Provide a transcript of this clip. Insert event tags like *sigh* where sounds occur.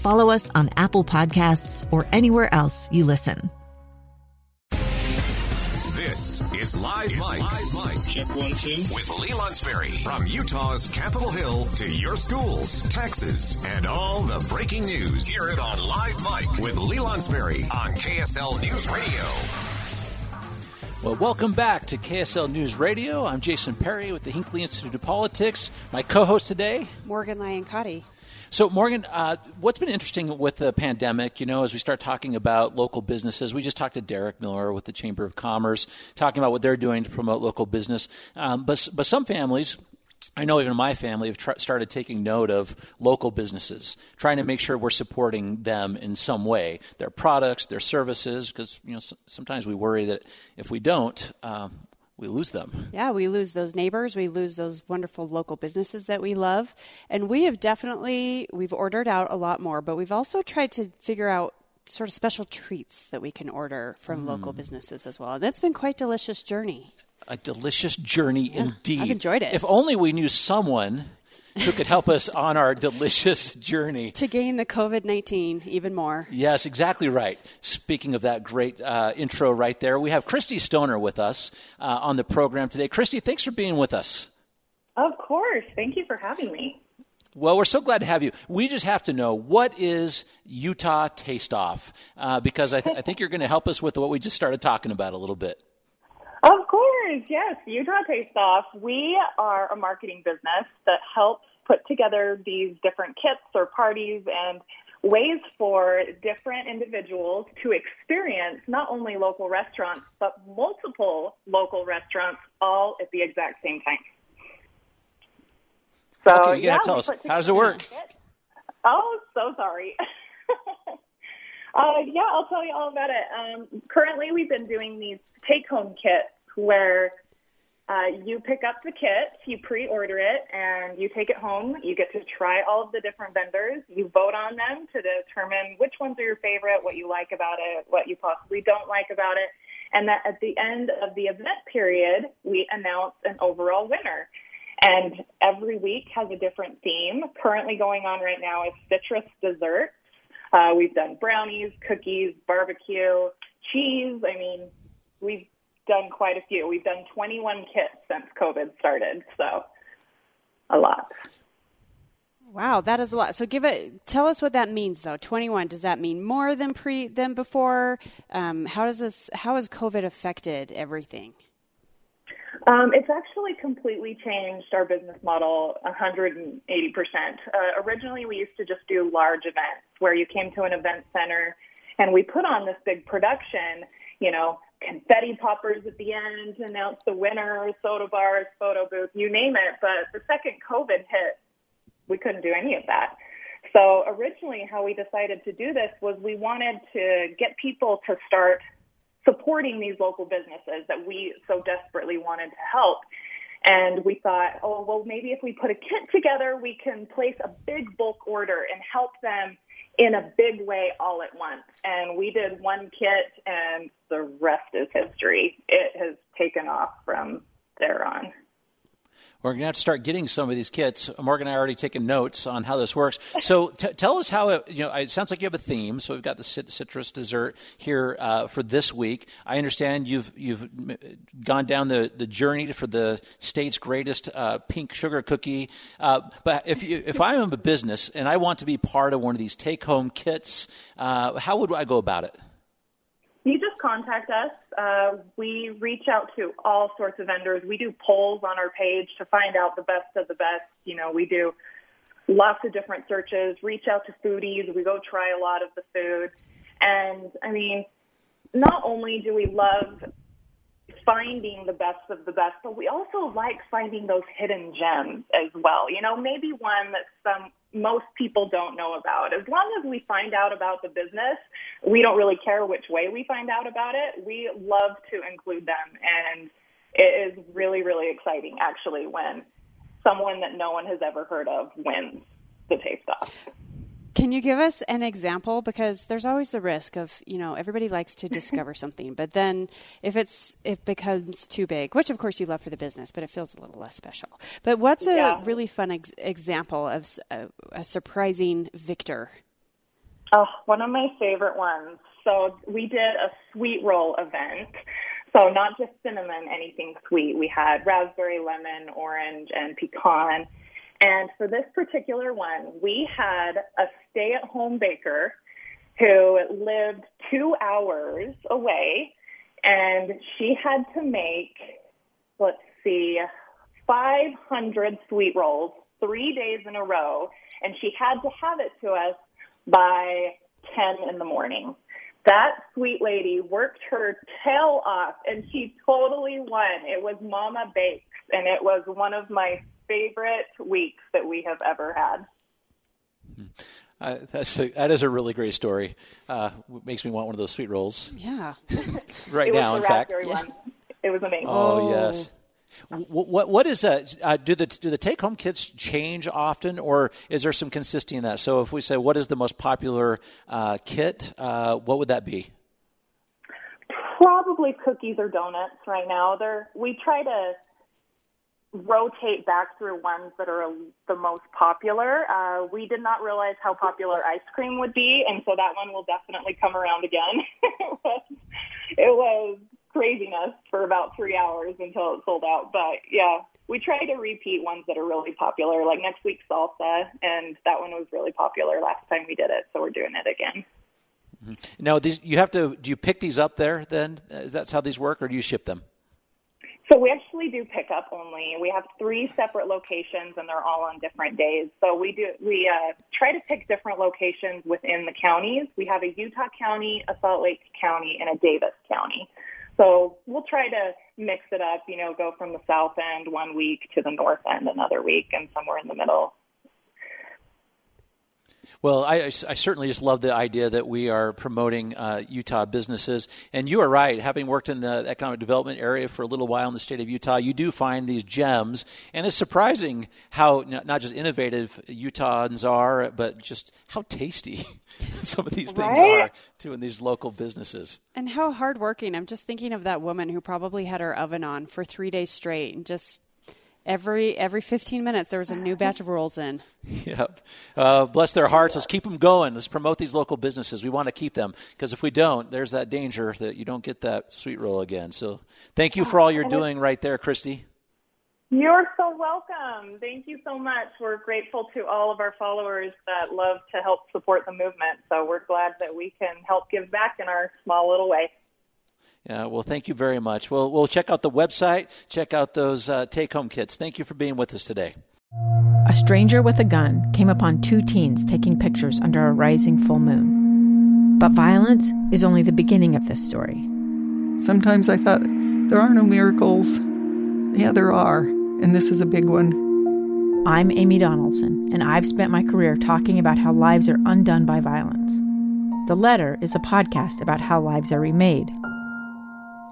follow us on Apple Podcasts, or anywhere else you listen. This is Live Mic. Live Mic. Check one, two. With Lee Lonsberry. From Utah's Capitol Hill to your schools, taxes, and all the breaking news. Hear it on Live Mic with Lee Lonsberry on KSL News Radio. Well, welcome back to KSL News Radio. I'm Jason Perry with the Hinckley Institute of Politics. My co host today, Morgan Lyon Cotti. So, Morgan, uh, what's been interesting with the pandemic, you know, as we start talking about local businesses, we just talked to Derek Miller with the Chamber of Commerce, talking about what they're doing to promote local business. Um, but, but some families, I know even my family have tr- started taking note of local businesses, trying to make sure we're supporting them in some way, their products, their services, because you know sometimes we worry that if we don't, um, we lose them. Yeah, we lose those neighbors, we lose those wonderful local businesses that we love. And we have definitely we've ordered out a lot more, but we've also tried to figure out sort of special treats that we can order from mm. local businesses as well. And that's been quite a delicious journey. A delicious journey yeah, indeed. I've enjoyed it. If only we knew someone who could help us on our delicious *laughs* journey to gain the COVID 19 even more. Yes, exactly right. Speaking of that great uh, intro right there, we have Christy Stoner with us uh, on the program today. Christy, thanks for being with us. Of course. Thank you for having me. Well, we're so glad to have you. We just have to know what is Utah Taste Off? Uh, because I, th- I think you're going to help us with what we just started talking about a little bit. Of course, yes. Utah Taste Off. We are a marketing business that helps put together these different kits or parties and ways for different individuals to experience not only local restaurants, but multiple local restaurants all at the exact same time. So, okay, you gotta yeah, tell us how does it work? Oh, so sorry. *laughs* uh, yeah, I'll tell you all about it. Um, currently, we've been doing these take-home kits where uh, you pick up the kit, you pre-order it, and you take it home. You get to try all of the different vendors. You vote on them to determine which ones are your favorite, what you like about it, what you possibly don't like about it, and that at the end of the event period, we announce an overall winner. And every week has a different theme. Currently going on right now is citrus desserts. Uh, we've done brownies, cookies, barbecue, cheese. I mean, we've done quite a few. We've done 21 kits since COVID started, so a lot. Wow, that is a lot. So give it. Tell us what that means, though. Twenty-one. Does that mean more than pre than before? Um, how does this? How has COVID affected everything? Um, it's actually completely changed our business model 180%. Uh, originally, we used to just do large events where you came to an event center and we put on this big production, you know, confetti poppers at the end, announce the winner, soda bars, photo booth, you name it. But the second COVID hit, we couldn't do any of that. So originally, how we decided to do this was we wanted to get people to start supporting these local businesses that we so desperately wanted to help. And we thought, oh, well, maybe if we put a kit together, we can place a big bulk order and help them in a big way all at once. And we did one kit, and the rest is history. It has taken off from there on. We're going to have to start getting some of these kits. Morgan and I are already taking notes on how this works. So *laughs* t- tell us how it, you know, it sounds like you have a theme. So we've got the citrus dessert here uh, for this week. I understand you've, you've gone down the, the journey for the state's greatest uh, pink sugar cookie. Uh, but if, you, if I am a business and I want to be part of one of these take home kits, uh, how would I go about it? You just contact us. Uh, we reach out to all sorts of vendors. We do polls on our page to find out the best of the best. You know, we do lots of different searches, reach out to foodies. We go try a lot of the food. And I mean, not only do we love finding the best of the best, but we also like finding those hidden gems as well. You know, maybe one that some most people don't know about. As long as we find out about the business, we don't really care which way we find out about it. We love to include them and it is really really exciting actually when someone that no one has ever heard of wins the taste off. Can you give us an example? Because there's always the risk of, you know, everybody likes to mm-hmm. discover something, but then if it's it becomes too big, which of course you love for the business, but it feels a little less special. But what's a yeah. really fun ex- example of a, a surprising victor? Oh, one of my favorite ones. So we did a sweet roll event. So not just cinnamon, anything sweet. We had raspberry, lemon, orange, and pecan. And for this particular one, we had a stay at home baker who lived two hours away and she had to make, let's see, 500 sweet rolls three days in a row. And she had to have it to us by 10 in the morning. That sweet lady worked her tail off and she totally won. It was Mama Bakes and it was one of my favorite weeks that we have ever had. Uh, that's a, that is a really great story. Uh, makes me want one of those sweet rolls. Yeah. *laughs* right now, in fact. Yeah. It was amazing. Oh, oh. yes. What, what, what is that? Uh, do the do the take home kits change often, or is there some consistency in that? So, if we say what is the most popular uh, kit, uh, what would that be? Probably cookies or donuts right now. They're we try to rotate back through ones that are the most popular. Uh, we did not realize how popular ice cream would be, and so that one will definitely come around again. *laughs* it, was, it was craziness for about three hours until it sold out. But yeah, we try to repeat ones that are really popular. Like next week's salsa, and that one was really popular last time we did it, so we're doing it again. Mm-hmm. Now, these you have to. Do you pick these up there? Then is that how these work, or do you ship them? So we actually do pickup only. We have three separate locations, and they're all on different days. So we do we uh, try to pick different locations within the counties. We have a Utah County, a Salt Lake County, and a Davis County. So we'll try to mix it up. You know, go from the south end one week to the north end another week, and somewhere in the middle well, I, I, certainly just love the idea that we are promoting uh, Utah businesses. And you are right, having worked in the economic development area for a little while in the state of Utah, you do find these gems. And it's surprising how not just innovative Utahns are, but just how tasty *laughs* some of these things right? are too in these local businesses. And how hardworking. I'm just thinking of that woman who probably had her oven on for three days straight and just every every 15 minutes there was a new batch of rolls in. *laughs* Yep. Uh, bless their hearts. Let's keep them going. Let's promote these local businesses. We want to keep them because if we don't there's that danger that you don't get that sweet roll again. So thank you for all you're doing right there christy. You're so welcome. Thank you so much. We're grateful to all of our followers that love to help support the movement. So we're glad that we can help give back in our small little way yeah, well, thank you very much. We'll, we'll check out the website, check out those uh, take home kits. Thank you for being with us today. A stranger with a gun came upon two teens taking pictures under a rising full moon. But violence is only the beginning of this story. Sometimes I thought, there are no miracles. Yeah, there are, and this is a big one. I'm Amy Donaldson, and I've spent my career talking about how lives are undone by violence. The Letter is a podcast about how lives are remade